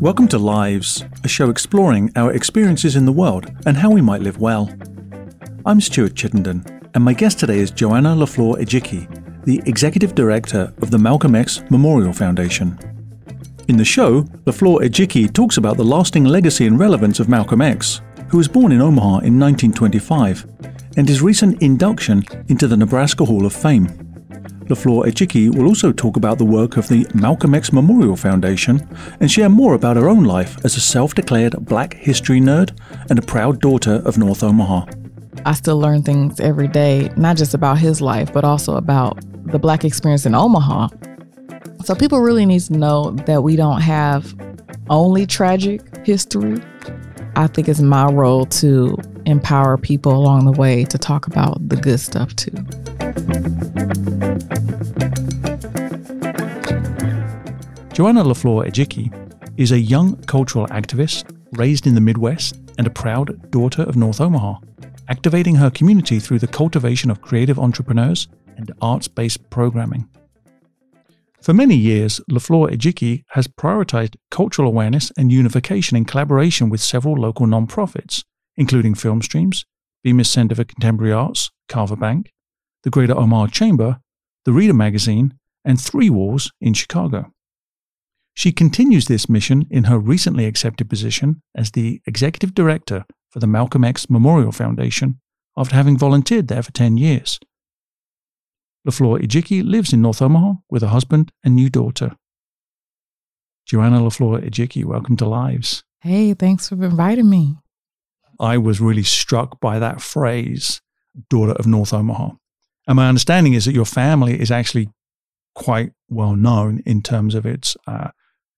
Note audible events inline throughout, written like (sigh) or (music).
Welcome to Lives, a show exploring our experiences in the world and how we might live well. I'm Stuart Chittenden, and my guest today is Joanna LaFleur Ejike, the Executive Director of the Malcolm X Memorial Foundation. In the show, LaFleur Ejike talks about the lasting legacy and relevance of Malcolm X, who was born in Omaha in 1925, and his recent induction into the Nebraska Hall of Fame. LaFleur Ejike will also talk about the work of the Malcolm X Memorial Foundation and share more about her own life as a self declared black history nerd and a proud daughter of North Omaha. I still learn things every day, not just about his life, but also about the black experience in Omaha so people really need to know that we don't have only tragic history. I think it's my role to empower people along the way to talk about the good stuff too. Joanna LaFleur Ejike is a young cultural activist raised in the Midwest and a proud daughter of North Omaha, activating her community through the cultivation of creative entrepreneurs and arts based programming. For many years, LaFleur Ejike has prioritized cultural awareness and unification in collaboration with several local nonprofits, including Film Streams, Bemis Center for Contemporary Arts, Carver Bank, the Greater Omaha Chamber, the Reader Magazine, and Three Walls in Chicago. She continues this mission in her recently accepted position as the Executive Director for the Malcolm X Memorial Foundation after having volunteered there for 10 years. LaFleur Ejike lives in North Omaha with a husband and new daughter. Joanna LaFleur Ejike, welcome to Lives. Hey, thanks for inviting me. I was really struck by that phrase, daughter of North Omaha. And my understanding is that your family is actually quite well known in terms of its uh,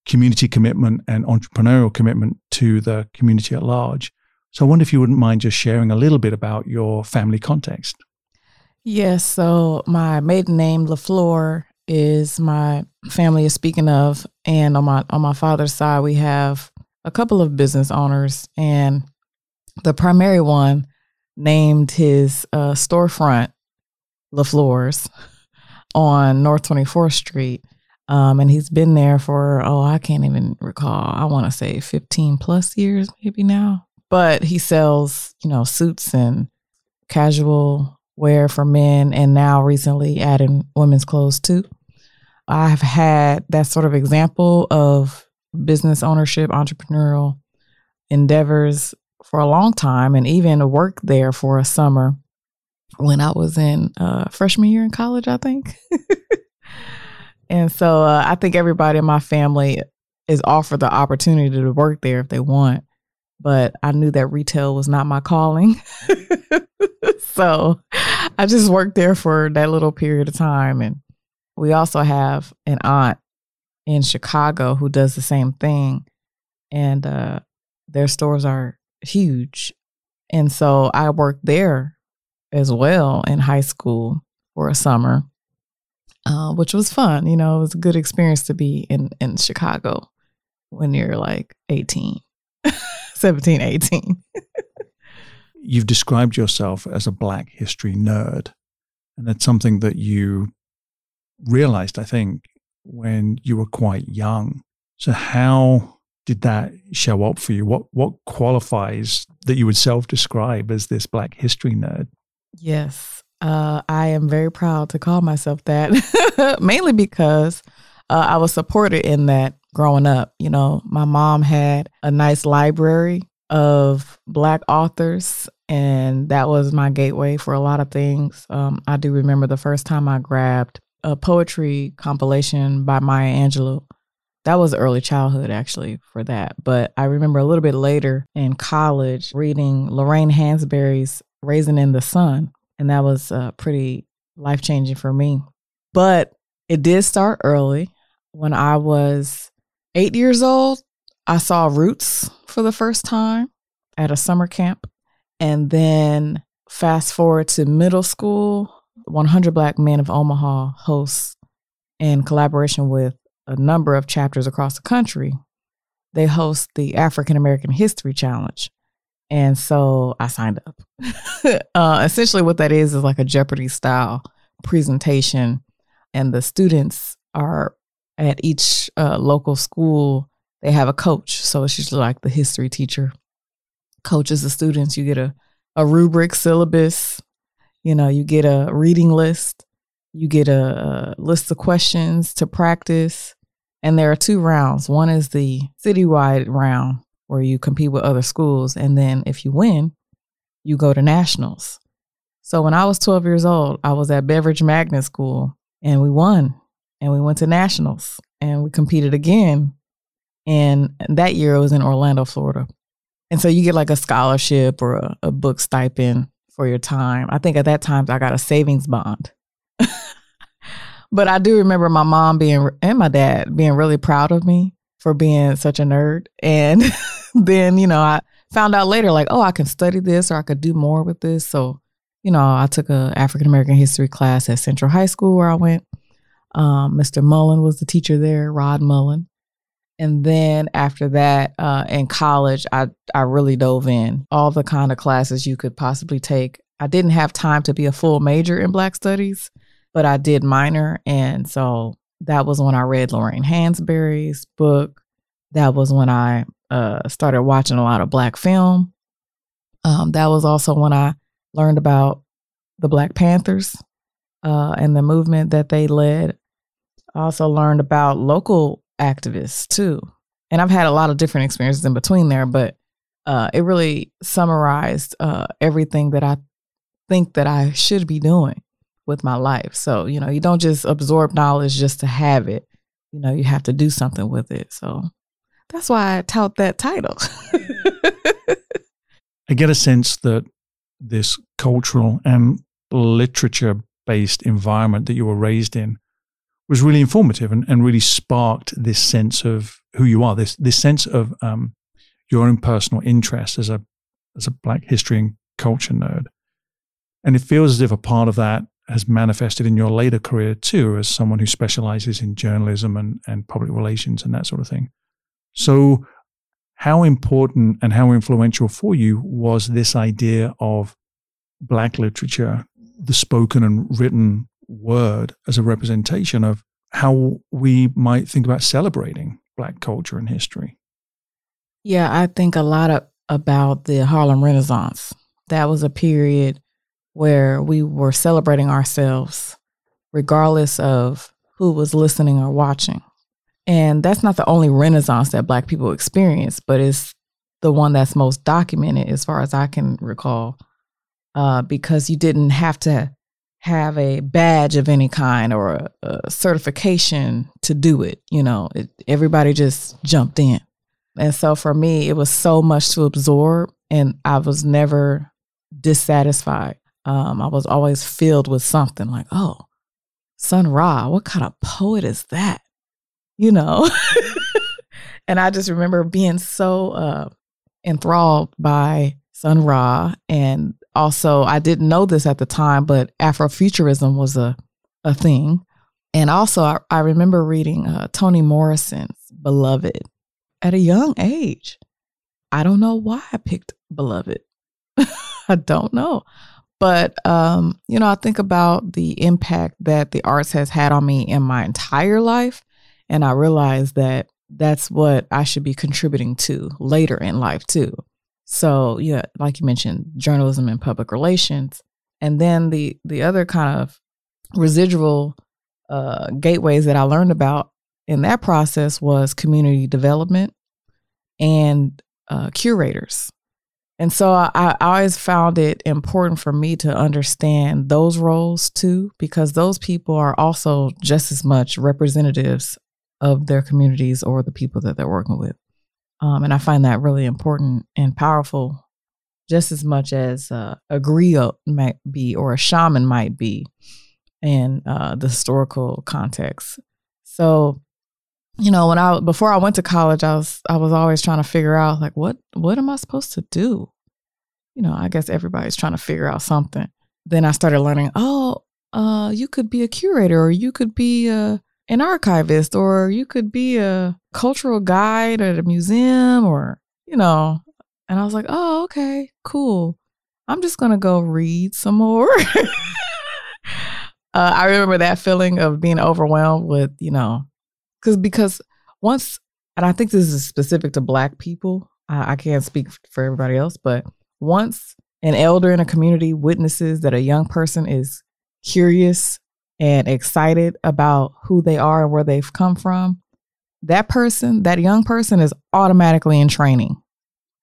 community commitment and entrepreneurial commitment to the community at large. So I wonder if you wouldn't mind just sharing a little bit about your family context. Yes. So my maiden name Lafleur is my family is speaking of, and on my on my father's side we have a couple of business owners, and the primary one named his uh, storefront Lafleur's on North Twenty Fourth Street. Um, and he's been there for oh I can't even recall I want to say 15 plus years maybe now but he sells you know suits and casual wear for men and now recently adding women's clothes too. I've had that sort of example of business ownership, entrepreneurial endeavors for a long time and even worked there for a summer when I was in uh, freshman year in college, I think. (laughs) and so uh, I think everybody in my family is offered the opportunity to work there if they want. But I knew that retail was not my calling. (laughs) so I just worked there for that little period of time. And we also have an aunt in Chicago who does the same thing. And uh, their stores are huge. And so I worked there as well in high school for a summer, uh, which was fun. You know, it was a good experience to be in, in Chicago when you're like 18, (laughs) 17, 18. you've described yourself as a Black history nerd. And that's something that you realized, I think, when you were quite young. So, how did that show up for you? What, what qualifies that you would self describe as this Black history nerd? Yes, uh, I am very proud to call myself that, (laughs) mainly because uh, I was supported in that growing up. You know, my mom had a nice library of Black authors, and that was my gateway for a lot of things. Um, I do remember the first time I grabbed a poetry compilation by Maya Angelou. That was early childhood, actually, for that. But I remember a little bit later in college reading Lorraine Hansberry's Raisin in the Sun, and that was uh, pretty life changing for me. But it did start early. When I was eight years old, I saw Roots for the first time at a summer camp. And then fast forward to middle school, 100 Black Men of Omaha hosts, in collaboration with a number of chapters across the country, they host the African American History Challenge. And so I signed up. (laughs) uh, essentially, what that is is like a Jeopardy style presentation, and the students are at each uh, local school. They have a coach, so it's usually like the history teacher coaches the students. You get a a rubric syllabus. You know, you get a reading list. You get a, a list of questions to practice. And there are two rounds. One is the citywide round where you compete with other schools. And then if you win, you go to nationals. So when I was 12 years old, I was at Beveridge Magnet School and we won and we went to nationals and we competed again. And that year it was in Orlando, Florida. And so you get like a scholarship or a, a book stipend for your time. I think at that time I got a savings bond. But I do remember my mom being and my dad being really proud of me for being such a nerd. And (laughs) then, you know, I found out later like, oh, I can study this or I could do more with this. So, you know, I took a African American history class at Central High School where I went. Um, Mr. Mullen was the teacher there, Rod Mullen. And then after that, uh, in college, I I really dove in all the kind of classes you could possibly take. I didn't have time to be a full major in Black Studies, but I did minor, and so that was when I read Lorraine Hansberry's book. That was when I uh, started watching a lot of Black film. Um, that was also when I learned about the Black Panthers uh, and the movement that they led. I also learned about local activists too. And I've had a lot of different experiences in between there, but uh, it really summarized uh, everything that I think that I should be doing with my life. So, you know, you don't just absorb knowledge just to have it. You know, you have to do something with it. So that's why I tout that title. (laughs) I get a sense that this cultural and literature based environment that you were raised in was really informative and, and really sparked this sense of who you are, this this sense of um, your own personal interest as a as a Black history and culture nerd. And it feels as if a part of that has manifested in your later career too, as someone who specializes in journalism and, and public relations and that sort of thing. So, how important and how influential for you was this idea of Black literature, the spoken and written word as a representation of how we might think about celebrating Black culture and history. Yeah, I think a lot of, about the Harlem Renaissance. That was a period where we were celebrating ourselves, regardless of who was listening or watching. And that's not the only Renaissance that Black people experienced, but it's the one that's most documented, as far as I can recall, uh, because you didn't have to have a badge of any kind or a, a certification to do it. You know, it, everybody just jumped in. And so for me, it was so much to absorb, and I was never dissatisfied. Um, I was always filled with something like, oh, Sun Ra, what kind of poet is that? You know? (laughs) and I just remember being so uh, enthralled by Sun Ra and also I didn't know this at the time, but Afrofuturism was a a thing. And also, I, I remember reading uh, Toni Morrison's Beloved at a young age. I don't know why I picked Beloved. (laughs) I don't know. But, um, you know, I think about the impact that the arts has had on me in my entire life. And I realize that that's what I should be contributing to later in life, too. So yeah, like you mentioned, journalism and public relations, and then the the other kind of residual uh, gateways that I learned about in that process was community development and uh, curators. And so I, I always found it important for me to understand those roles too, because those people are also just as much representatives of their communities or the people that they're working with. Um, and I find that really important and powerful, just as much as uh, a griot might be or a shaman might be in uh, the historical context. So, you know, when I before I went to college, I was I was always trying to figure out like what what am I supposed to do? You know, I guess everybody's trying to figure out something. Then I started learning, oh, uh, you could be a curator or you could be a an archivist or you could be a cultural guide at a museum or, you know. And I was like, oh, okay, cool. I'm just going to go read some more. (laughs) uh, I remember that feeling of being overwhelmed with, you know, because because once, and I think this is specific to Black people. I, I can't speak for everybody else, but once an elder in a community witnesses that a young person is curious and excited about who they are and where they've come from, that person, that young person is automatically in training.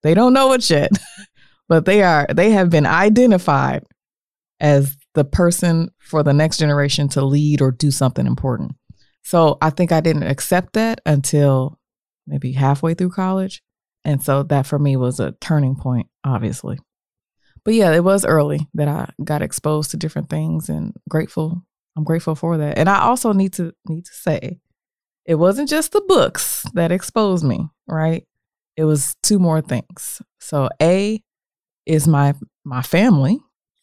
They don't know it yet, (laughs) but they are they have been identified as the person for the next generation to lead or do something important. So I think I didn't accept that until maybe halfway through college. And so that for me was a turning point, obviously. But yeah, it was early that I got exposed to different things and grateful. I'm grateful for that. And I also need to need to say it wasn't just the books that exposed me, right? It was two more things. So A is my my family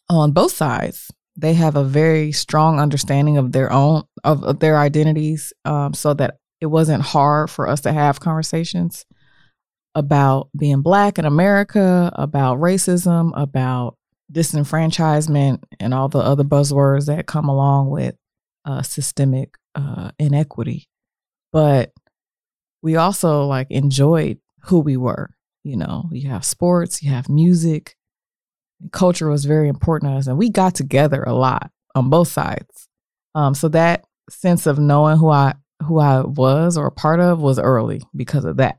on both sides. They have a very strong understanding of their own of, of their identities, um, so that it wasn't hard for us to have conversations about being black in America, about racism, about disenfranchisement, and all the other buzzwords that come along with uh, systemic uh, inequity. But we also like enjoyed who we were. You know, you have sports, you have music. Culture was very important to us, and we got together a lot on both sides. Um, so that sense of knowing who I who I was or a part of was early because of that.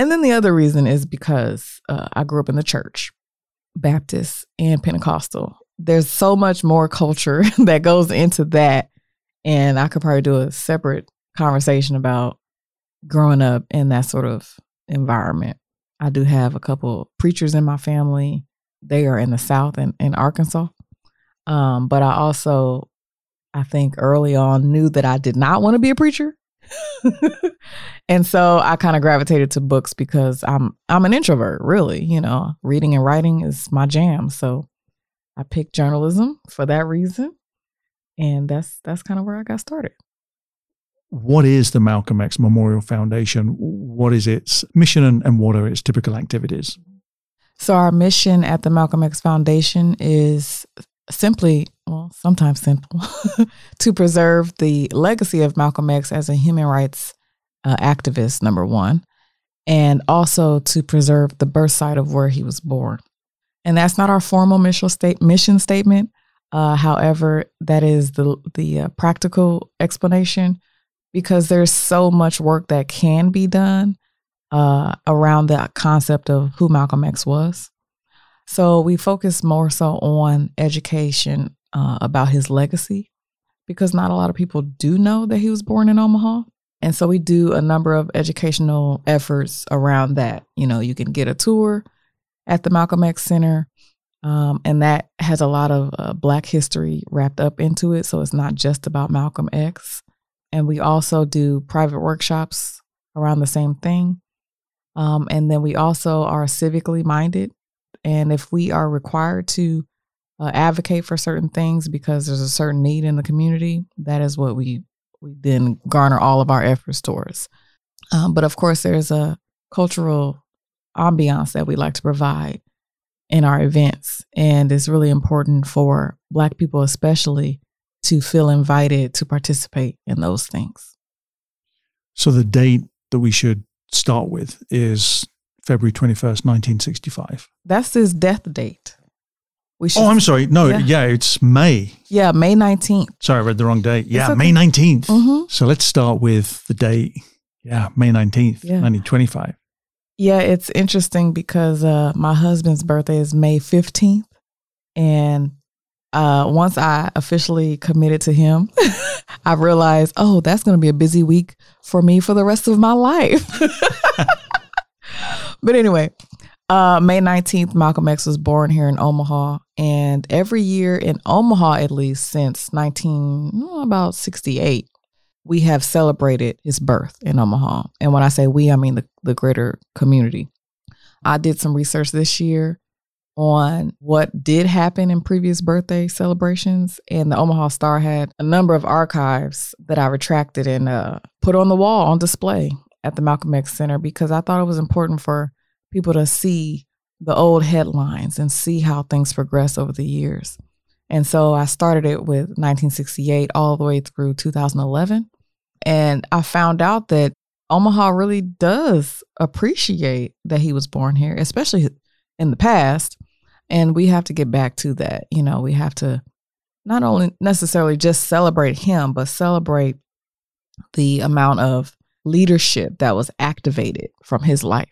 And then the other reason is because uh, I grew up in the church, Baptist and Pentecostal. There's so much more culture (laughs) that goes into that. And I could probably do a separate conversation about growing up in that sort of environment. I do have a couple preachers in my family. They are in the South and in Arkansas. Um, but I also, I think early on, knew that I did not want to be a preacher. (laughs) and so I kind of gravitated to books because I'm I'm an introvert, really. You know, reading and writing is my jam. So I picked journalism for that reason, and that's that's kind of where I got started what is the Malcolm X Memorial Foundation? What is its mission and, and what are its typical activities? So, our mission at the Malcolm X Foundation is simply, well, sometimes simple, (laughs) to preserve the legacy of Malcolm X as a human rights uh, activist, number one, and also to preserve the birth site of where he was born. And that's not our formal mission, state, mission statement. Uh, however, that is the the uh, practical explanation because there's so much work that can be done uh, around the concept of who Malcolm X was. So we focus more so on education uh, about his legacy because not a lot of people do know that he was born in Omaha. And so we do a number of educational efforts around that. You know, you can get a tour at the Malcolm X Center, um, and that has a lot of uh, Black history wrapped up into it. So it's not just about Malcolm X. And we also do private workshops around the same thing. Um, and then we also are civically minded. And if we are required to uh, advocate for certain things because there's a certain need in the community, that is what we we then garner all of our efforts towards. Um, but of course, there's a cultural ambiance that we like to provide in our events, and it's really important for Black people, especially, to feel invited to participate in those things. So the date that we should start with is February 21st, 1965. That's his death date. Oh, I'm sorry. No, yeah. yeah. it's May. Yeah, May 19th. Sorry, I read the wrong date. Yeah, okay. May 19th. Mm-hmm. So let's start with the date. Yeah, May 19th, yeah. 1925. Yeah, it's interesting because uh, my husband's birthday is May 15th. And uh, once I officially committed to him, (laughs) I realized, oh, that's going to be a busy week for me for the rest of my life. (laughs) but anyway, uh, May 19th, Malcolm X was born here in Omaha. And every year in Omaha, at least since 19, about 68, we have celebrated his birth in Omaha. And when I say we, I mean the, the greater community. I did some research this year on what did happen in previous birthday celebrations. And the Omaha Star had a number of archives that I retracted and uh, put on the wall on display at the Malcolm X Center because I thought it was important for people to see the old headlines and see how things progress over the years. And so I started it with 1968 all the way through 2011. And I found out that Omaha really does appreciate that he was born here, especially in the past. And we have to get back to that. You know, we have to not only necessarily just celebrate him, but celebrate the amount of leadership that was activated from his life.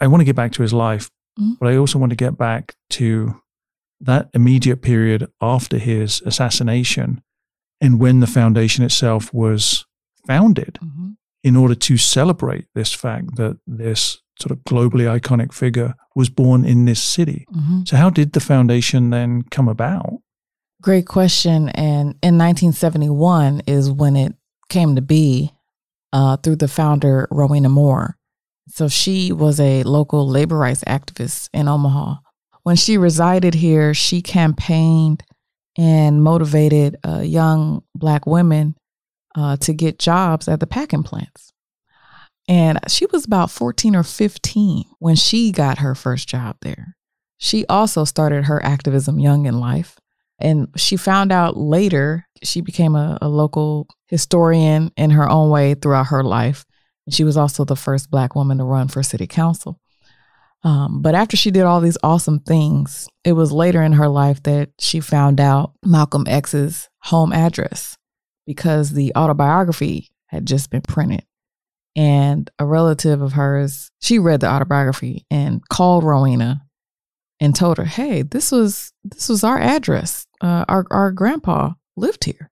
I want to get back to his life, mm-hmm. but I also want to get back to that immediate period after his assassination and when the foundation itself was founded mm-hmm. in order to celebrate this fact that this sort of globally iconic figure was born in this city. Mm-hmm. So, how did the foundation then come about? Great question. And in 1971 is when it came to be uh, through the founder, Rowena Moore. So, she was a local labor rights activist in Omaha. When she resided here, she campaigned and motivated uh, young Black women uh, to get jobs at the packing plants. And she was about 14 or 15 when she got her first job there. She also started her activism young in life. And she found out later, she became a, a local historian in her own way throughout her life. And she was also the first Black woman to run for city council. Um, but after she did all these awesome things, it was later in her life that she found out Malcolm X's home address because the autobiography had just been printed. And a relative of hers, she read the autobiography and called Rowena and told her, "Hey, this was this was our address. Uh, our our grandpa lived here."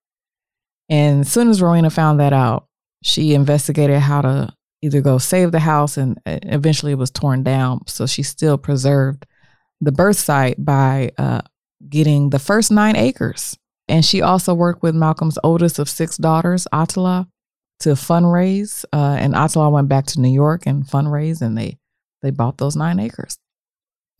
And as soon as Rowena found that out, she investigated how to either go save the house, and uh, eventually it was torn down. So she still preserved the birth site by uh, getting the first nine acres and she also worked with Malcolm's oldest of six daughters, Attallah, to fundraise. Uh, and Attallah went back to New York and fundraise, and they they bought those nine acres.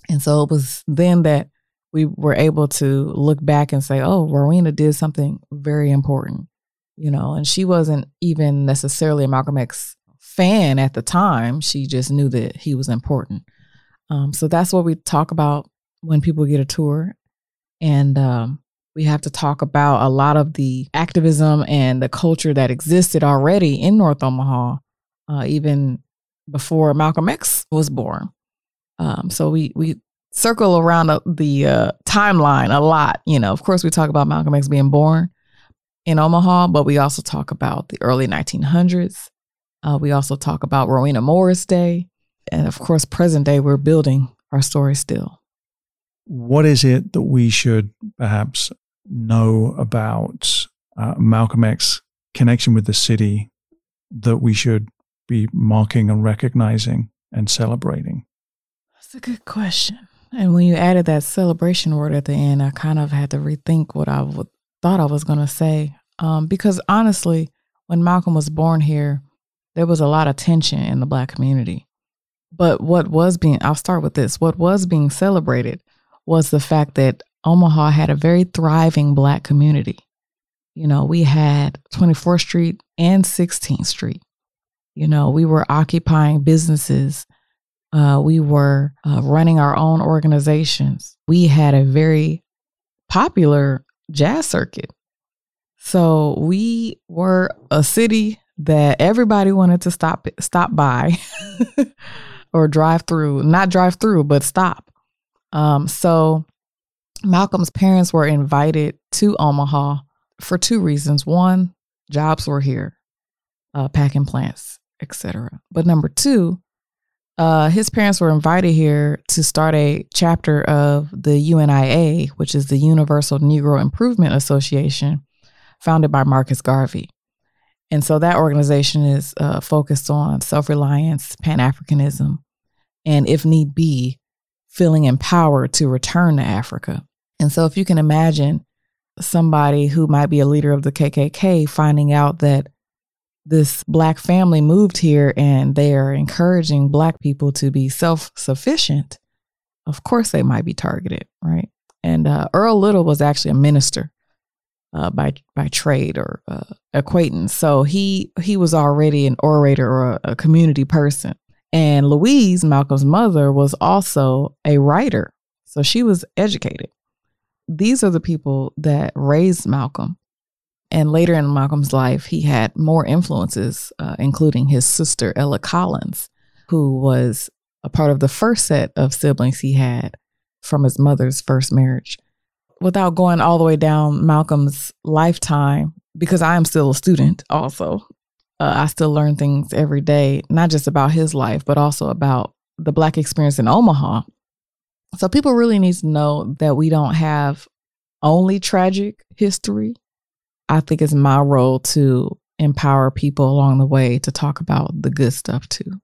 And so it was then that we were able to look back and say, "Oh, Rowena did something very important," you know. And she wasn't even necessarily a Malcolm X fan at the time. She just knew that he was important. Um, so that's what we talk about when people get a tour. And um, we have to talk about a lot of the activism and the culture that existed already in North Omaha, uh, even before Malcolm X was born. Um, so we we circle around the, uh, timeline a lot. You know, of course, we talk about Malcolm X being born in Omaha, but we also talk about the early 1900s. Uh, we also talk about Rowena Moore's Day, and of course, present day. We're building our story still. What is it that we should perhaps know about uh, Malcolm X connection with the city that we should be marking and recognizing and celebrating? That's a good question. And when you added that celebration word at the end, I kind of had to rethink what I w- thought I was going to say. Um, because honestly, when Malcolm was born here, there was a lot of tension in the Black community. But what was being, I'll start with this what was being celebrated was the fact that Omaha had a very thriving Black community. You know, we had 24th Street and 16th Street. You know, we were occupying businesses. Uh, we were uh, running our own organizations. We had a very popular jazz circuit. So we were a city that everybody wanted to stop stop by (laughs) or drive through, not drive through, but stop. Um, so Malcolm's parents were invited to Omaha for two reasons. One, jobs were here, uh, packing plants, etc. But number two, uh, his parents were invited here to start a chapter of the UNIA, which is the Universal Negro Improvement Association, founded by Marcus Garvey. And so that organization is uh, focused on self reliance, Pan Africanism, and if need be, feeling empowered to return to Africa. And so, if you can imagine somebody who might be a leader of the KKK finding out that this black family moved here and they are encouraging black people to be self sufficient, of course they might be targeted, right? And uh, Earl Little was actually a minister uh, by by trade or uh, acquaintance, so he he was already an orator or a, a community person. And Louise, Malcolm's mother, was also a writer, so she was educated these are the people that raised Malcolm. And later in Malcolm's life, he had more influences, uh, including his sister, Ella Collins, who was a part of the first set of siblings he had from his mother's first marriage. Without going all the way down Malcolm's lifetime, because I am still a student also, uh, I still learn things every day, not just about his life, but also about the Black experience in Omaha. So people really need to know that we don't have only tragic history. I think it's my role to empower people along the way to talk about the good stuff too.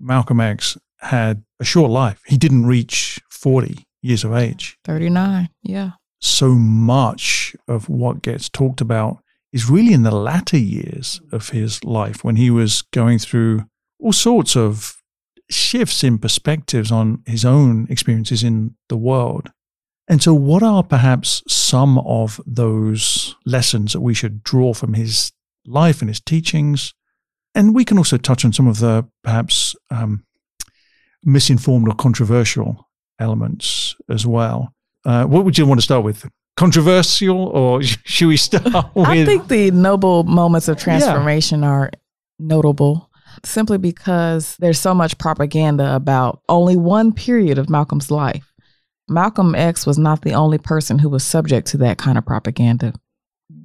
Malcolm X had a short life. He didn't reach 40 years of age. 39, yeah. So much of what gets talked about is really in the latter years of his life when he was going through all sorts of shifts in perspectives on his own experiences in the world. And so, what are perhaps some of those lessons that we should draw from his life and his teachings? And we can also touch on some of the perhaps um, misinformed or controversial elements as well. Uh, what would you want to start with? Controversial, or (laughs) should we start with? I think the noble moments of transformation yeah. are notable simply because there's so much propaganda about only one period of Malcolm's life. Malcolm X was not the only person who was subject to that kind of propaganda.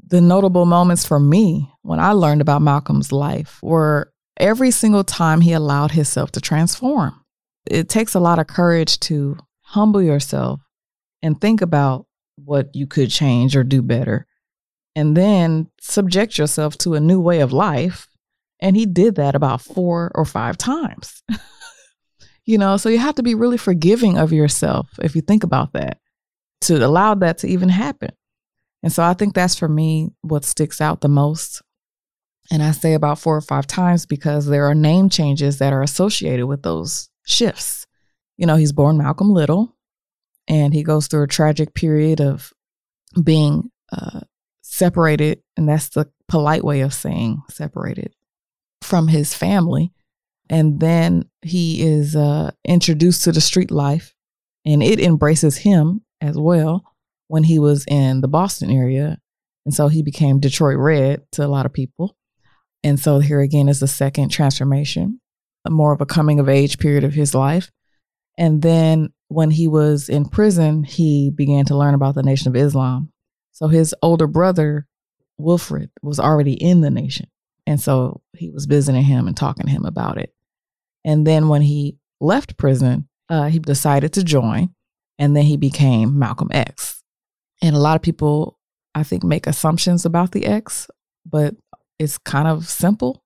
The notable moments for me when I learned about Malcolm's life were every single time he allowed himself to transform. It takes a lot of courage to humble yourself and think about what you could change or do better, and then subject yourself to a new way of life and he did that about four or five times. (laughs) you know, so you have to be really forgiving of yourself if you think about that to allow that to even happen. And so I think that's for me what sticks out the most. And I say about four or five times because there are name changes that are associated with those shifts. You know, he's born Malcolm Little and he goes through a tragic period of being uh, separated. And that's the polite way of saying separated from his family. And then he is uh, introduced to the street life, and it embraces him as well when he was in the Boston area. And so he became Detroit Red to a lot of people. And so here again is the second transformation, more of a coming of age period of his life. And then when he was in prison, he began to learn about the Nation of Islam. So his older brother, Wilfred, was already in the nation. And so he was visiting him and talking to him about it. And then when he left prison, uh, he decided to join, and then he became Malcolm X. And a lot of people, I think, make assumptions about the X, but it's kind of simple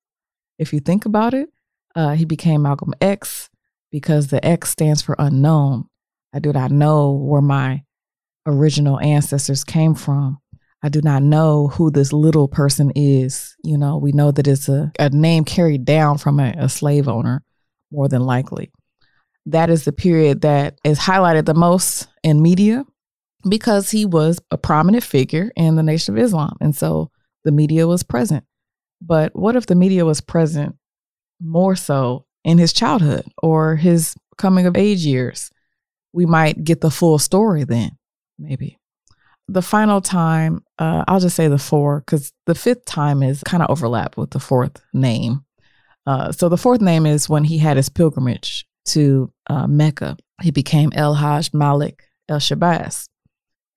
if you think about it. Uh, he became Malcolm X because the X stands for unknown. I do not know where my original ancestors came from. I do not know who this little person is. You know, we know that it's a, a name carried down from a, a slave owner, more than likely. That is the period that is highlighted the most in media because he was a prominent figure in the Nation of Islam. And so the media was present. But what if the media was present more so in his childhood or his coming of age years? We might get the full story then, maybe the final time, uh, I'll just say the four because the fifth time is kind of overlap with the fourth name. Uh, so the fourth name is when he had his pilgrimage to uh, Mecca. He became El Hajj Malik El Shabazz.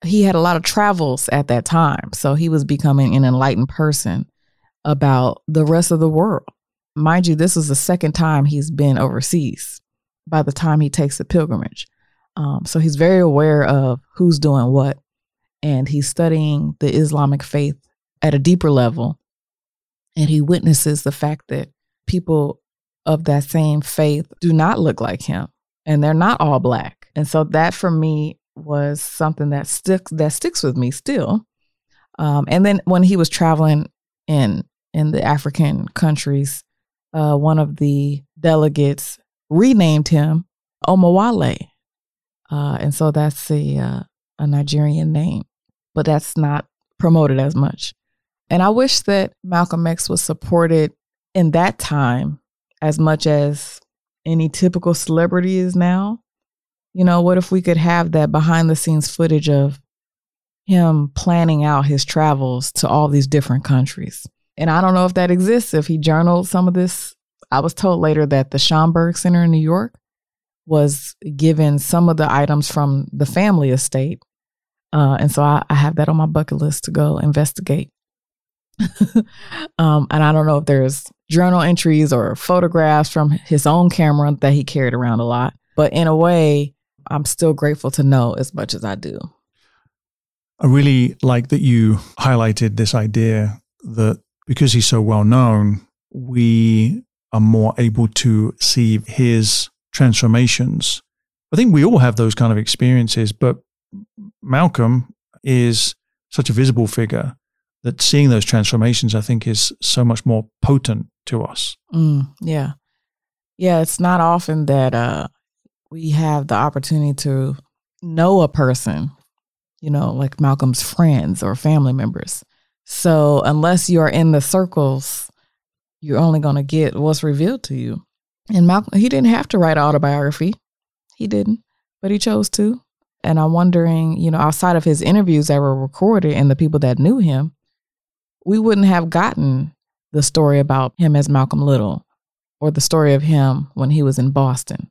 He had a lot of travels at that time, so he was becoming an enlightened person about the rest of the world. Mind you, this is the second time he's been overseas by the time he takes the pilgrimage. Um, so he's very aware of who's doing what and he's studying the Islamic faith at a deeper level. And he witnesses the fact that people of that same faith do not look like him and they're not all black. And so that for me was something that sticks that sticks with me still. Um, and then when he was traveling in in the African countries, uh, one of the delegates renamed him Omowale, Uh, and so that's a, uh, a Nigerian name but that's not promoted as much. And I wish that Malcolm X was supported in that time as much as any typical celebrity is now. You know, what if we could have that behind the scenes footage of him planning out his travels to all these different countries. And I don't know if that exists, if he journaled some of this. I was told later that the Schomburg Center in New York was given some of the items from the family estate. Uh, and so I, I, have that on my bucket list to go investigate. (laughs) um, and I don't know if there's journal entries or photographs from his own camera that he carried around a lot. But in a way, I'm still grateful to know as much as I do. I really like that you highlighted this idea that because he's so well known, we are more able to see his transformations. I think we all have those kind of experiences, but Malcolm is such a visible figure that seeing those transformations, I think, is so much more potent to us. Mm, yeah. Yeah, it's not often that uh, we have the opportunity to know a person, you know, like Malcolm's friends or family members. So unless you are in the circles, you're only going to get what's revealed to you. And Malcolm, he didn't have to write autobiography. He didn't, but he chose to. And I'm wondering, you know, outside of his interviews that were recorded and the people that knew him, we wouldn't have gotten the story about him as Malcolm Little or the story of him when he was in Boston.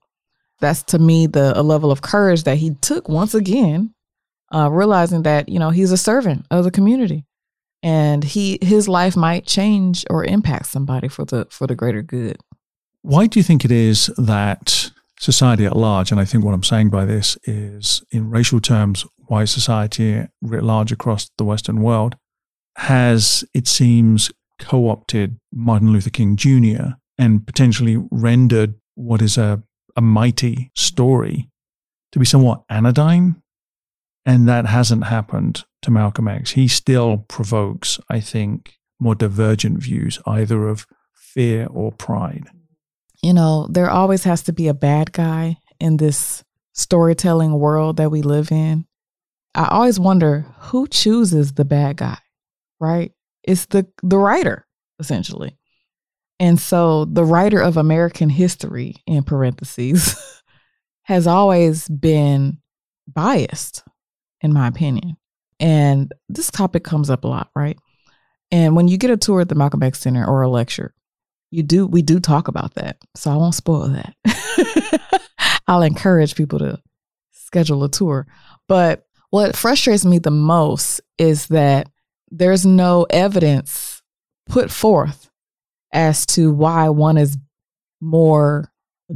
That's to me the a level of courage that he took once again, uh, realizing that you know he's a servant of the community, and he his life might change or impact somebody for the for the greater good. Why do you think it is that society at large, and I think what I'm saying by this is in racial terms, why society writ large across the Western world has, it seems, co opted Martin Luther King Jr. and potentially rendered what is a, a mighty story to be somewhat anodyne. And that hasn't happened to Malcolm X. He still provokes, I think, more divergent views, either of fear or pride. You know, there always has to be a bad guy in this storytelling world that we live in. I always wonder who chooses the bad guy, right? It's the the writer essentially. And so the writer of American history in parentheses (laughs) has always been biased in my opinion. And this topic comes up a lot, right? And when you get a tour at the Malcolm X Center or a lecture, you do we do talk about that. So I won't spoil that. (laughs) I'll encourage people to schedule a tour. But what frustrates me the most is that there's no evidence put forth as to why one is more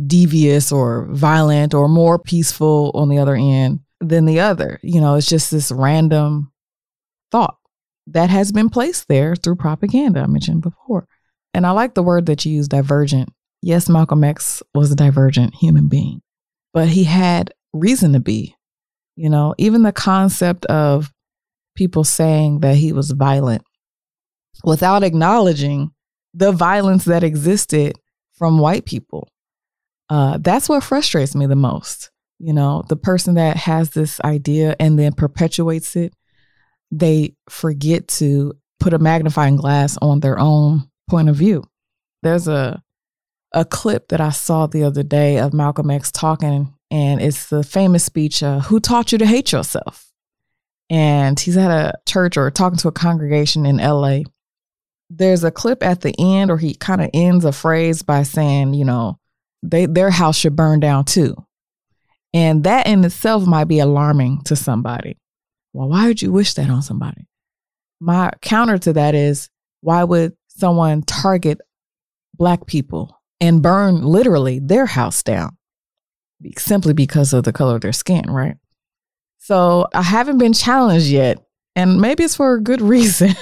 devious or violent or more peaceful on the other end than the other. You know, it's just this random thought that has been placed there through propaganda I mentioned before. And I like the word that you use, divergent. Yes, Malcolm X was a divergent human being, but he had reason to be. You know, even the concept of people saying that he was violent without acknowledging the violence that existed from white people. Uh, that's what frustrates me the most. You know, the person that has this idea and then perpetuates it, they forget to put a magnifying glass on their own point of view. There's a a clip that I saw the other day of Malcolm X talking, and it's the famous speech, uh, "Who taught you to hate yourself?" And he's at a church or talking to a congregation in L.A. There's a clip at the end, or he kind of ends a phrase by saying, "You know, they their house should burn down too," and that in itself might be alarming to somebody. Well, why would you wish that on somebody? My counter to that is, why would someone target black people and burn literally their house down simply because of the color of their skin, right? So I haven't been challenged yet, and maybe it's for a good (laughs) reason.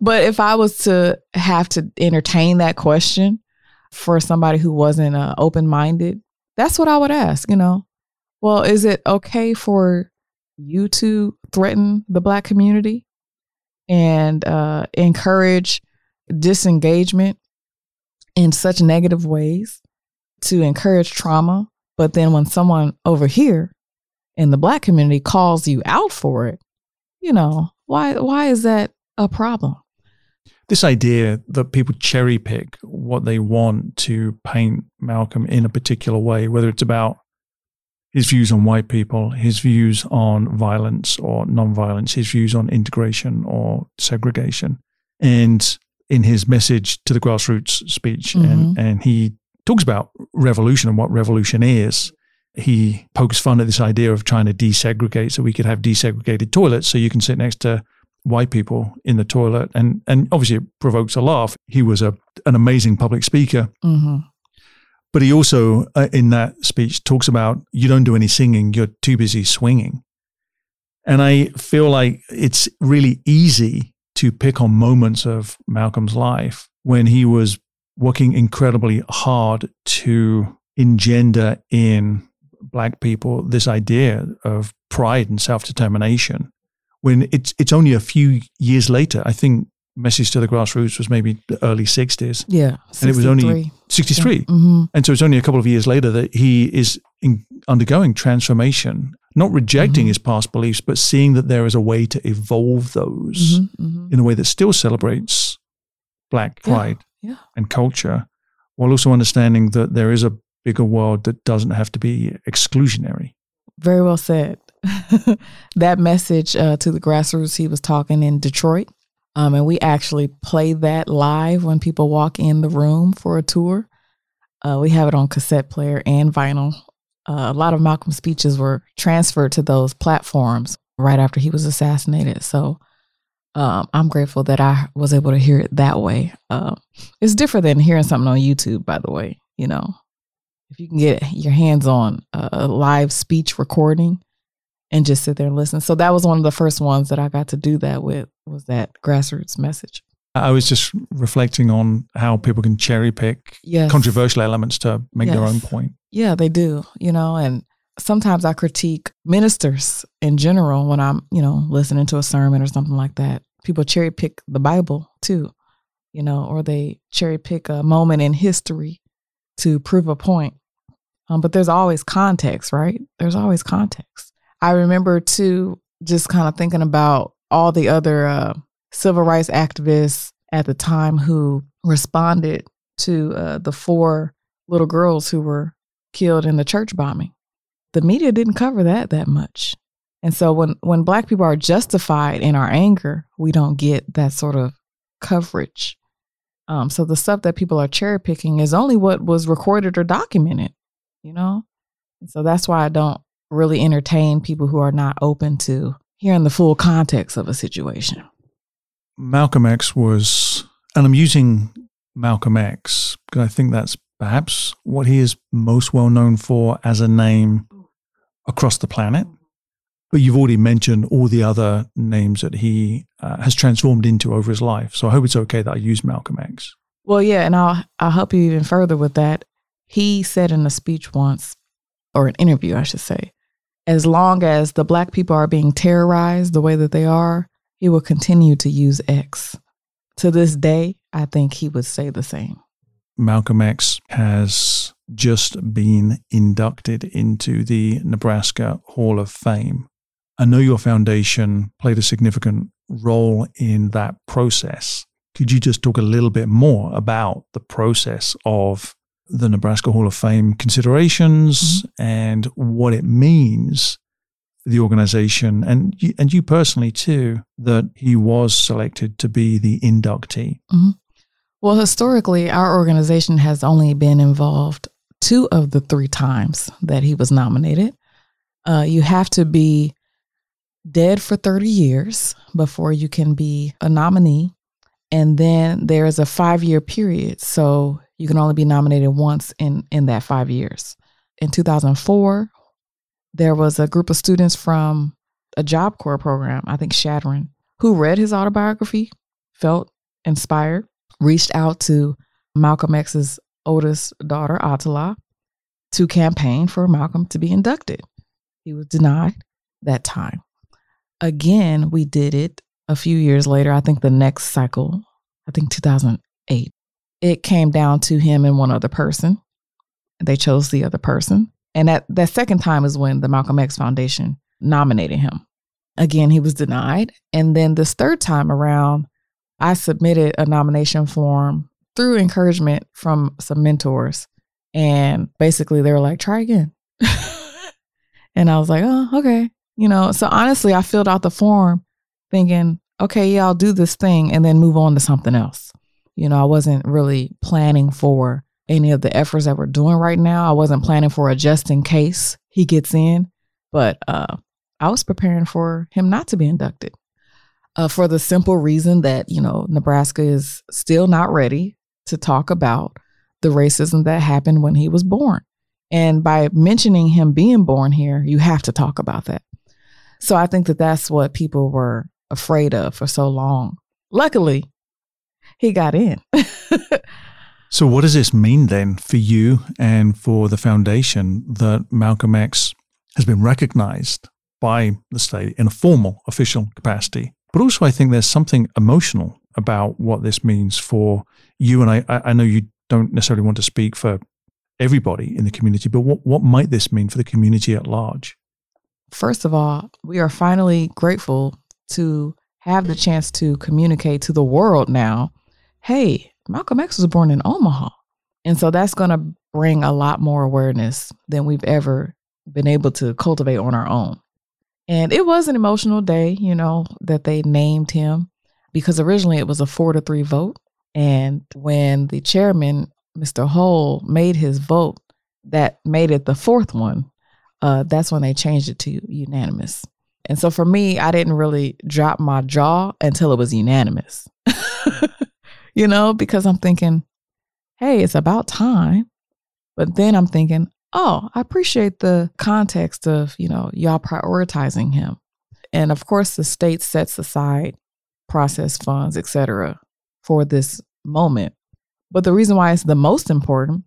but if I was to have to entertain that question for somebody who wasn't uh, open minded, that's what I would ask, you know. Well, is it okay for you to threaten the black community and uh, encourage disengagement in such negative ways to encourage trauma. But then when someone over here in the black community calls you out for it, you know, why why is that a problem? This idea that people cherry pick what they want to paint Malcolm in a particular way, whether it's about his views on white people, his views on violence or nonviolence, his views on integration or segregation. And in his message to the grassroots speech, mm-hmm. and, and he talks about revolution and what revolution is. He pokes fun at this idea of trying to desegregate so we could have desegregated toilets so you can sit next to white people in the toilet. And, and obviously, it provokes a laugh. He was a, an amazing public speaker. Mm-hmm. But he also, uh, in that speech, talks about you don't do any singing, you're too busy swinging. And I feel like it's really easy to pick on moments of Malcolm's life when he was working incredibly hard to engender in black people this idea of pride and self-determination when it's it's only a few years later i think message to the grassroots was maybe the early 60s. Yeah. 63. And it was only 63. Yeah. Mm-hmm. And so it's only a couple of years later that he is in, undergoing transformation, not rejecting mm-hmm. his past beliefs, but seeing that there is a way to evolve those mm-hmm. mm-hmm. in a way that still celebrates Black pride yeah. Yeah. and culture, while also understanding that there is a bigger world that doesn't have to be exclusionary. Very well said. (laughs) that message uh, to the grassroots, he was talking in Detroit um, and we actually play that live when people walk in the room for a tour. Uh, we have it on cassette player and vinyl. Uh, a lot of Malcolm's speeches were transferred to those platforms right after he was assassinated. So um, I'm grateful that I was able to hear it that way. Uh, it's different than hearing something on YouTube, by the way. You know, if you can get your hands on a live speech recording, and just sit there and listen. So that was one of the first ones that I got to do that with was that grassroots message. I was just reflecting on how people can cherry pick yes. controversial elements to make yes. their own point. Yeah, they do, you know, and sometimes I critique ministers in general when I'm, you know, listening to a sermon or something like that. People cherry pick the Bible too, you know, or they cherry pick a moment in history to prove a point. Um, but there's always context, right? There's always context. I remember too, just kind of thinking about all the other uh, civil rights activists at the time who responded to uh, the four little girls who were killed in the church bombing. The media didn't cover that that much. And so when when black people are justified in our anger, we don't get that sort of coverage. Um, so the stuff that people are cherry picking is only what was recorded or documented, you know? And so that's why I don't really entertain people who are not open to hearing the full context of a situation. Malcolm X was, and I'm using Malcolm X because I think that's perhaps what he is most well known for as a name across the planet. But you've already mentioned all the other names that he uh, has transformed into over his life. So I hope it's okay that I use Malcolm X. Well, yeah, and I'll I'll help you even further with that. He said in a speech once, or an interview, I should say, as long as the black people are being terrorized the way that they are, he will continue to use X. To this day, I think he would say the same. Malcolm X has just been inducted into the Nebraska Hall of Fame. I know your foundation played a significant role in that process. Could you just talk a little bit more about the process of the Nebraska Hall of Fame considerations mm-hmm. and what it means for the organization and you, and you personally too that he was selected to be the inductee. Mm-hmm. Well, historically, our organization has only been involved two of the three times that he was nominated. Uh, you have to be dead for 30 years before you can be a nominee. And then there's a five year period. So you can only be nominated once in, in that five years. In 2004, there was a group of students from a Job Corps program, I think Chadron, who read his autobiography, felt inspired, reached out to Malcolm X's oldest daughter, Attallah, to campaign for Malcolm to be inducted. He was denied that time. Again, we did it a few years later, I think the next cycle, I think 2008 it came down to him and one other person. They chose the other person. And that, that second time is when the Malcolm X Foundation nominated him. Again, he was denied. And then this third time around, I submitted a nomination form through encouragement from some mentors. And basically, they were like, try again. (laughs) And I was like, oh, okay. You know, so honestly, I filled out the form thinking, okay, yeah, I'll do this thing and then move on to something else. You know, I wasn't really planning for any of the efforts that we're doing right now. I wasn't planning for a just in case he gets in, but uh, I was preparing for him not to be inducted uh, for the simple reason that, you know, Nebraska is still not ready to talk about the racism that happened when he was born. And by mentioning him being born here, you have to talk about that. So I think that that's what people were afraid of for so long. Luckily, he got in. (laughs) so, what does this mean then for you and for the foundation that Malcolm X has been recognized by the state in a formal official capacity? But also, I think there's something emotional about what this means for you. And I, I know you don't necessarily want to speak for everybody in the community, but what, what might this mean for the community at large? First of all, we are finally grateful to have the chance to communicate to the world now hey, Malcolm X was born in Omaha. And so that's going to bring a lot more awareness than we've ever been able to cultivate on our own. And it was an emotional day, you know, that they named him because originally it was a four to three vote. And when the chairman, Mr. Hull, made his vote, that made it the fourth one, uh, that's when they changed it to unanimous. And so for me, I didn't really drop my jaw until it was unanimous, (laughs) you know, because I'm thinking, hey, it's about time. But then I'm thinking, oh, I appreciate the context of, you know, y'all prioritizing him. And of course, the state sets aside process funds, et cetera, for this moment. But the reason why it's the most important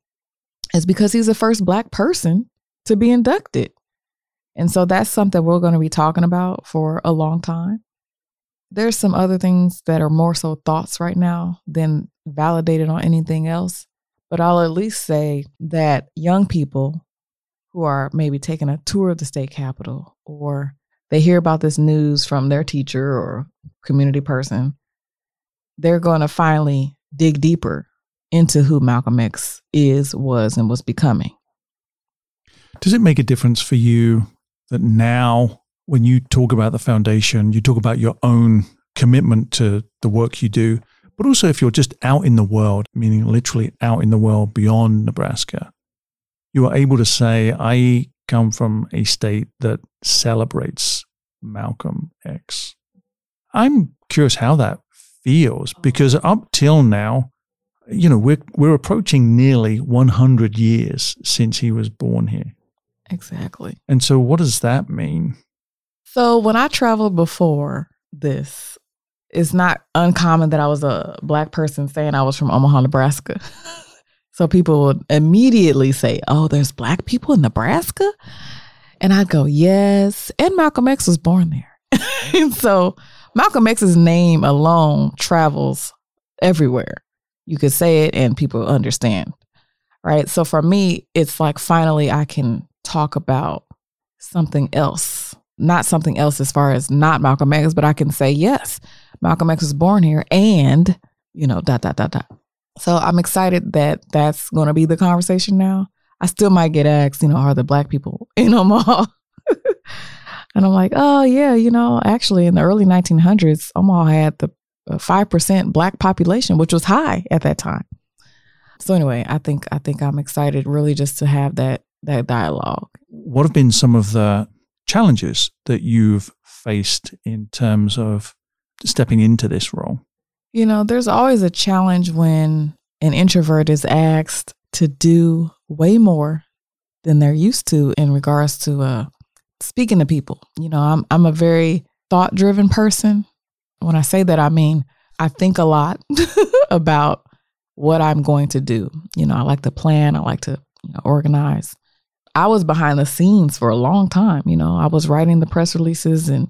is because he's the first Black person to be inducted. And so that's something we're going to be talking about for a long time. There's some other things that are more so thoughts right now than validated on anything else. But I'll at least say that young people who are maybe taking a tour of the state capitol or they hear about this news from their teacher or community person, they're going to finally dig deeper into who Malcolm X is, was, and was becoming. Does it make a difference for you that now, when you talk about the foundation, you talk about your own commitment to the work you do, but also if you're just out in the world, meaning literally out in the world beyond Nebraska, you are able to say, I come from a state that celebrates Malcolm X. I'm curious how that feels because up till now, you know, we're we're approaching nearly 100 years since he was born here. Exactly. And so, what does that mean? So, when I traveled before this, it's not uncommon that I was a black person saying I was from Omaha, Nebraska. (laughs) so, people would immediately say, Oh, there's black people in Nebraska? And I'd go, Yes. And Malcolm X was born there. and (laughs) so, Malcolm X's name alone travels everywhere. You could say it and people understand. Right. So, for me, it's like finally I can talk about something else, not something else as far as not Malcolm X, but I can say, yes, Malcolm X was born here and, you know, dot, dot, dot, dot. So I'm excited that that's going to be the conversation now. I still might get asked, you know, are the black people (laughs) in Omaha? (laughs) and I'm like, oh, yeah, you know, actually in the early 1900s, Omaha had the 5% uh, black population, which was high at that time. So anyway, I think I think I'm excited really just to have that that dialogue. What have been some of the challenges that you've faced in terms of stepping into this role? You know, there's always a challenge when an introvert is asked to do way more than they're used to in regards to uh, speaking to people. You know, I'm I'm a very thought driven person. When I say that, I mean I think a lot (laughs) about what I'm going to do. You know, I like to plan. I like to you know, organize. I was behind the scenes for a long time. You know, I was writing the press releases and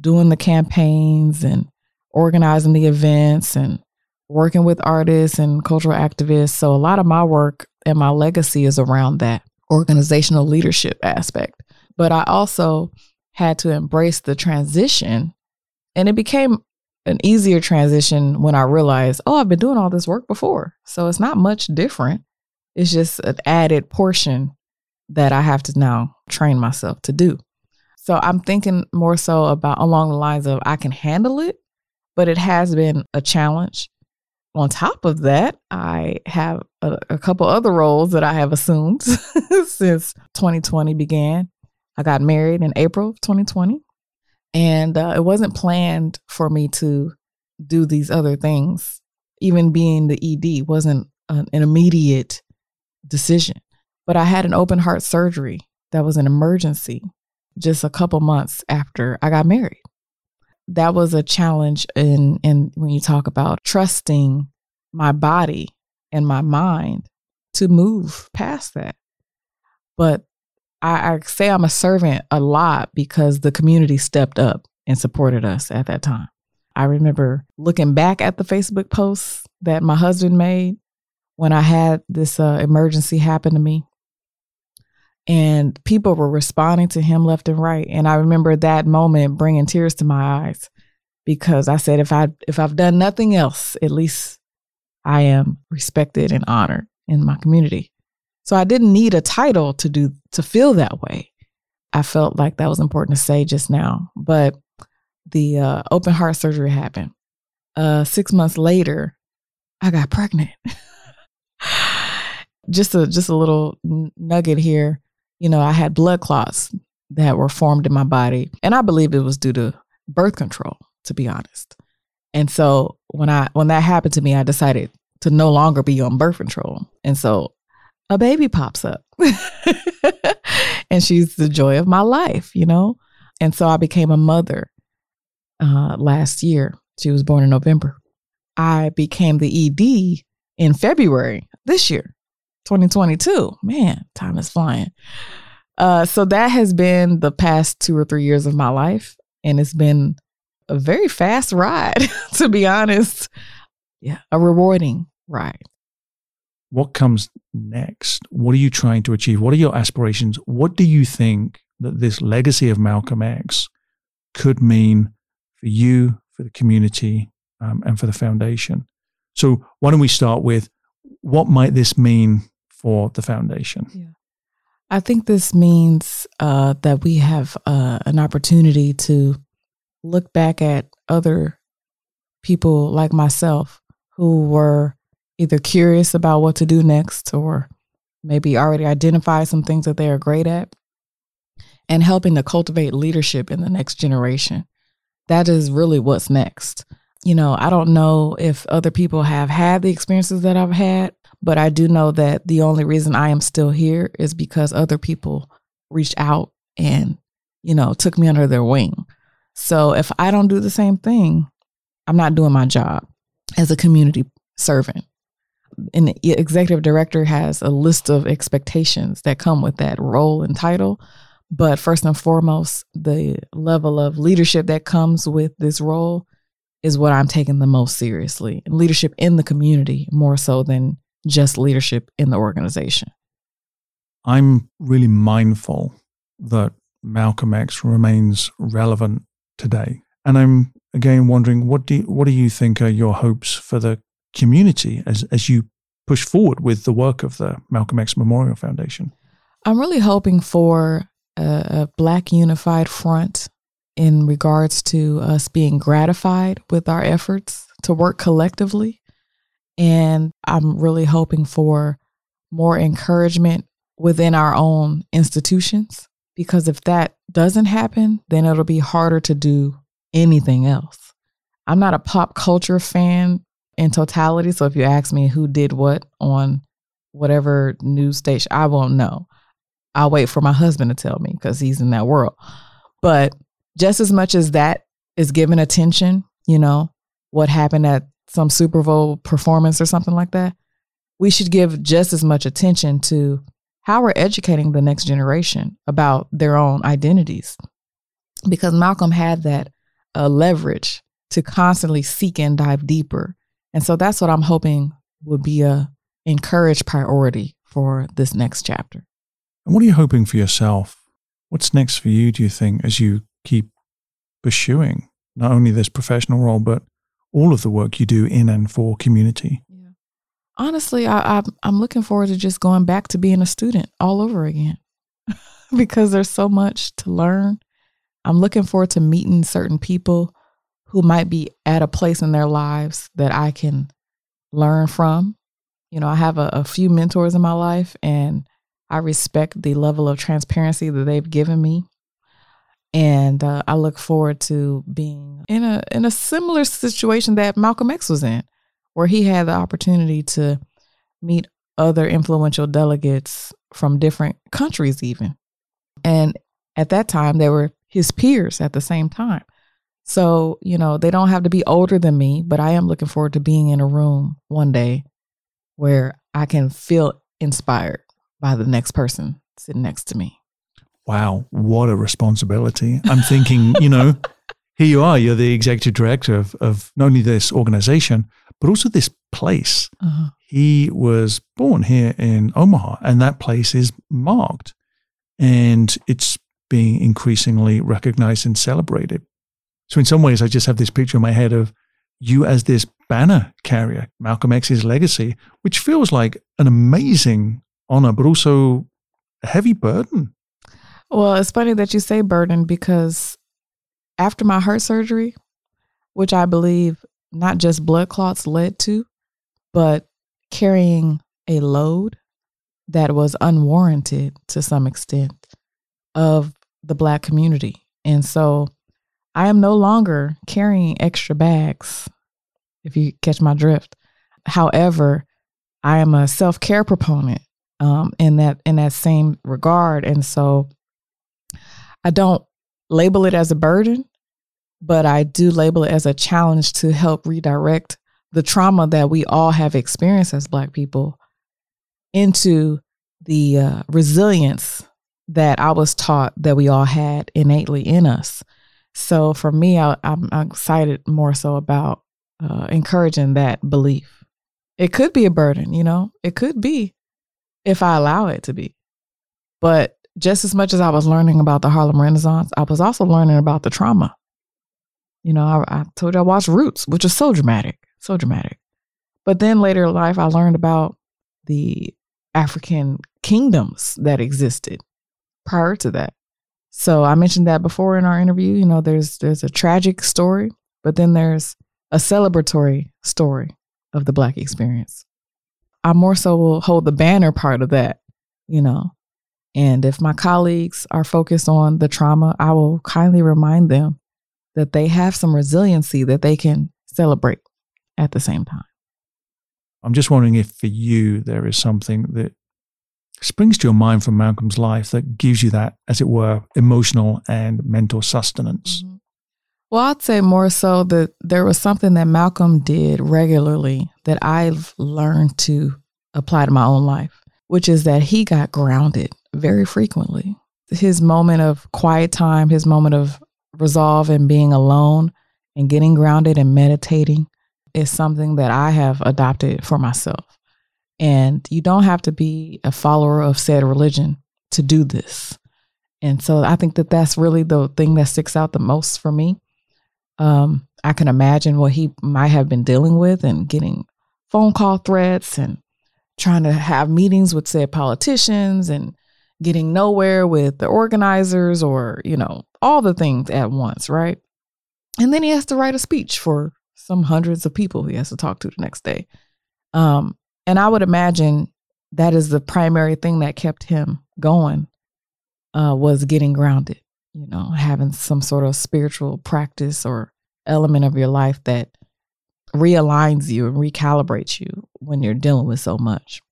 doing the campaigns and organizing the events and working with artists and cultural activists. So a lot of my work and my legacy is around that organizational leadership aspect. But I also had to embrace the transition and it became an easier transition when I realized, oh, I've been doing all this work before. So it's not much different. It's just an added portion that I have to now train myself to do. So I'm thinking more so about along the lines of I can handle it, but it has been a challenge. On top of that, I have a, a couple other roles that I have assumed (laughs) since 2020 began. I got married in April of 2020, and uh, it wasn't planned for me to do these other things. Even being the ED wasn't an, an immediate decision. But I had an open heart surgery that was an emergency just a couple months after I got married. That was a challenge in in when you talk about trusting my body and my mind to move past that. But I, I say I'm a servant a lot because the community stepped up and supported us at that time. I remember looking back at the Facebook posts that my husband made when I had this uh, emergency happen to me. And people were responding to him left and right. And I remember that moment bringing tears to my eyes because I said, if I if I've done nothing else, at least I am respected and honored in my community. So I didn't need a title to do to feel that way. I felt like that was important to say just now. But the uh, open heart surgery happened. Uh, six months later, I got pregnant. (laughs) just a just a little nugget here. You know, I had blood clots that were formed in my body, and I believe it was due to birth control. To be honest, and so when I when that happened to me, I decided to no longer be on birth control, and so a baby pops up (laughs) and she's the joy of my life, you know? And so I became a mother uh, last year. She was born in November. I became the ED in February this year, 2022. Man, time is flying. Uh, so that has been the past two or three years of my life. And it's been a very fast ride, (laughs) to be honest. Yeah, a rewarding ride what comes next? What are you trying to achieve? What are your aspirations? What do you think that this legacy of Malcolm X could mean for you, for the community, um, and for the foundation? So, why don't we start with what might this mean for the foundation? Yeah. I think this means uh, that we have uh, an opportunity to look back at other people like myself who were either curious about what to do next or maybe already identify some things that they are great at and helping to cultivate leadership in the next generation. That is really what's next. You know, I don't know if other people have had the experiences that I've had, but I do know that the only reason I am still here is because other people reached out and, you know, took me under their wing. So if I don't do the same thing, I'm not doing my job as a community servant an executive director has a list of expectations that come with that role and title. But first and foremost, the level of leadership that comes with this role is what I'm taking the most seriously. Leadership in the community more so than just leadership in the organization. I'm really mindful that Malcolm X remains relevant today. And I'm again wondering what do you, what do you think are your hopes for the community as, as you push forward with the work of the Malcolm X Memorial Foundation? I'm really hoping for a, a Black unified front in regards to us being gratified with our efforts to work collectively. And I'm really hoping for more encouragement within our own institutions. Because if that doesn't happen, then it'll be harder to do anything else. I'm not a pop culture fan in totality. So if you ask me who did what on whatever news station, I won't know. I'll wait for my husband to tell me because he's in that world. But just as much as that is given attention, you know, what happened at some Super Bowl performance or something like that, we should give just as much attention to how we're educating the next generation about their own identities. Because Malcolm had that uh, leverage to constantly seek and dive deeper and so that's what I'm hoping would be a encouraged priority for this next chapter. And what are you hoping for yourself? What's next for you, do you think, as you keep pursuing not only this professional role, but all of the work you do in and for community? Yeah. Honestly, I, I, I'm looking forward to just going back to being a student all over again. (laughs) because there's so much to learn. I'm looking forward to meeting certain people who might be at a place in their lives that I can learn from. You know, I have a, a few mentors in my life and I respect the level of transparency that they've given me. And uh, I look forward to being in a in a similar situation that Malcolm X was in, where he had the opportunity to meet other influential delegates from different countries, even. And at that time, they were his peers at the same time. So, you know, they don't have to be older than me, but I am looking forward to being in a room one day where I can feel inspired by the next person sitting next to me. Wow, what a responsibility. I'm thinking, (laughs) you know, here you are, you're the executive director of, of not only this organization, but also this place. Uh-huh. He was born here in Omaha, and that place is marked and it's being increasingly recognized and celebrated. So, in some ways, I just have this picture in my head of you as this banner carrier, Malcolm X's legacy, which feels like an amazing honor, but also a heavy burden. Well, it's funny that you say burden because after my heart surgery, which I believe not just blood clots led to, but carrying a load that was unwarranted to some extent of the Black community. And so I am no longer carrying extra bags, if you catch my drift. However, I am a self care proponent um, in that in that same regard, and so I don't label it as a burden, but I do label it as a challenge to help redirect the trauma that we all have experienced as Black people into the uh, resilience that I was taught that we all had innately in us. So for me, I, am excited more so about uh, encouraging that belief. It could be a burden, you know, it could be if I allow it to be. But just as much as I was learning about the Harlem Renaissance, I was also learning about the trauma. You know, I, I told you I watched Roots, which is so dramatic, so dramatic. But then later in life, I learned about the African kingdoms that existed prior to that. So I mentioned that before in our interview. You know, there's there's a tragic story, but then there's a celebratory story of the Black experience. I more so will hold the banner part of that, you know. And if my colleagues are focused on the trauma, I will kindly remind them that they have some resiliency that they can celebrate at the same time. I'm just wondering if for you there is something that springs to your mind from Malcolm's life that gives you that, as it were, emotional and mental sustenance. Mm-hmm. Well, I'd say more so that there was something that Malcolm did regularly that I've learned to apply to my own life, which is that he got grounded very frequently. His moment of quiet time, his moment of resolve and being alone and getting grounded and meditating is something that I have adopted for myself. And you don't have to be a follower of said religion to do this. And so I think that that's really the thing that sticks out the most for me um, I can imagine what he might have been dealing with and getting phone call threats and trying to have meetings with said politicians and getting nowhere with the organizers or, you know, all the things at once, right? And then he has to write a speech for some hundreds of people he has to talk to the next day. Um, and I would imagine that is the primary thing that kept him going uh, was getting grounded you know, having some sort of spiritual practice or element of your life that realigns you and recalibrates you when you're dealing with so much.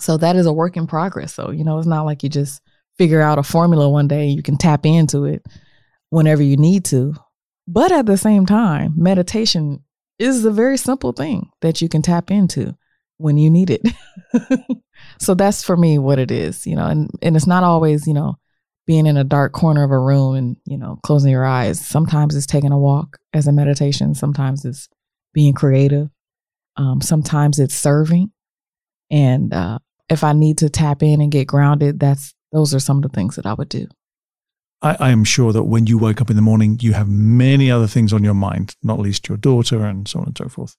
So that is a work in progress. So, you know, it's not like you just figure out a formula one day and you can tap into it whenever you need to. But at the same time, meditation is a very simple thing that you can tap into when you need it. (laughs) so that's for me what it is, you know, and, and it's not always, you know, being in a dark corner of a room and you know closing your eyes sometimes it's taking a walk as a meditation sometimes it's being creative um, sometimes it's serving and uh, if i need to tap in and get grounded that's those are some of the things that i would do I, I am sure that when you wake up in the morning you have many other things on your mind not least your daughter and so on and so forth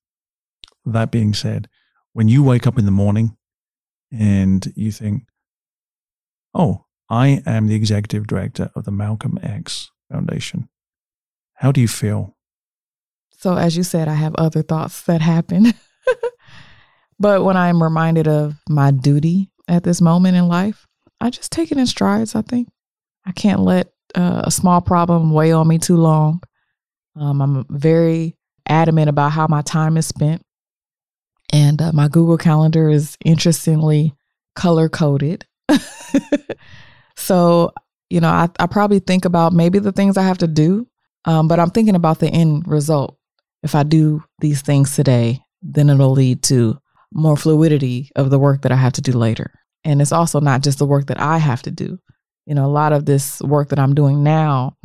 that being said when you wake up in the morning and you think oh I am the executive director of the Malcolm X Foundation. How do you feel? So, as you said, I have other thoughts that happen. (laughs) but when I'm reminded of my duty at this moment in life, I just take it in strides, I think. I can't let uh, a small problem weigh on me too long. Um, I'm very adamant about how my time is spent. And uh, my Google Calendar is interestingly color coded. (laughs) so, you know, I, I, probably think about maybe the things I have to do, um, but I'm thinking about the end result. If I do these things today, then it'll lead to more fluidity of the work that I have to do later. And it's also not just the work that I have to do. You know, a lot of this work that I'm doing now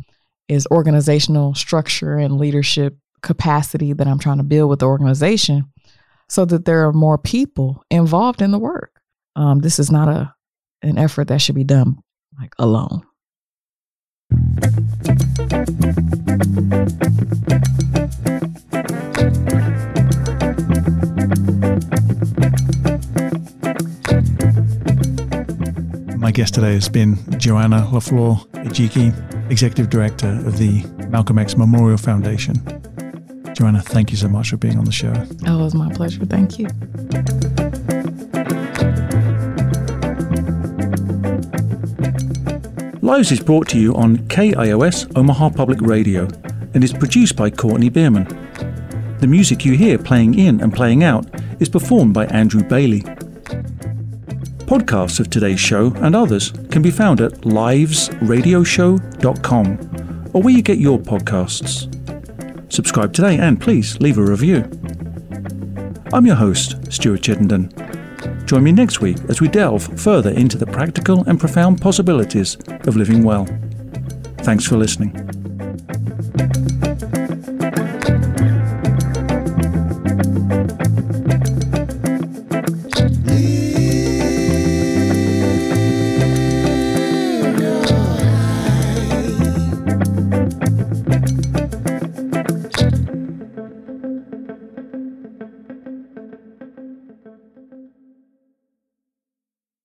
is organizational structure and leadership capacity that I'm trying to build with the organization so that there are more people involved in the work. Um, this is not a an effort that should be done like alone. My guest today has been Joanna LaFleur Ejike, Executive Director of the Malcolm X Memorial Foundation. Joanna, thank you so much for being on the show. Oh, it was my pleasure. Thank you. Lives is brought to you on KIOS Omaha Public Radio and is produced by Courtney Bierman. The music you hear playing in and playing out is performed by Andrew Bailey. Podcasts of today's show and others can be found at livesradioshow.com or where you get your podcasts. Subscribe today and please leave a review. I'm your host, Stuart Chittenden. Join me next week as we delve further into the practical and profound possibilities of living well. Thanks for listening.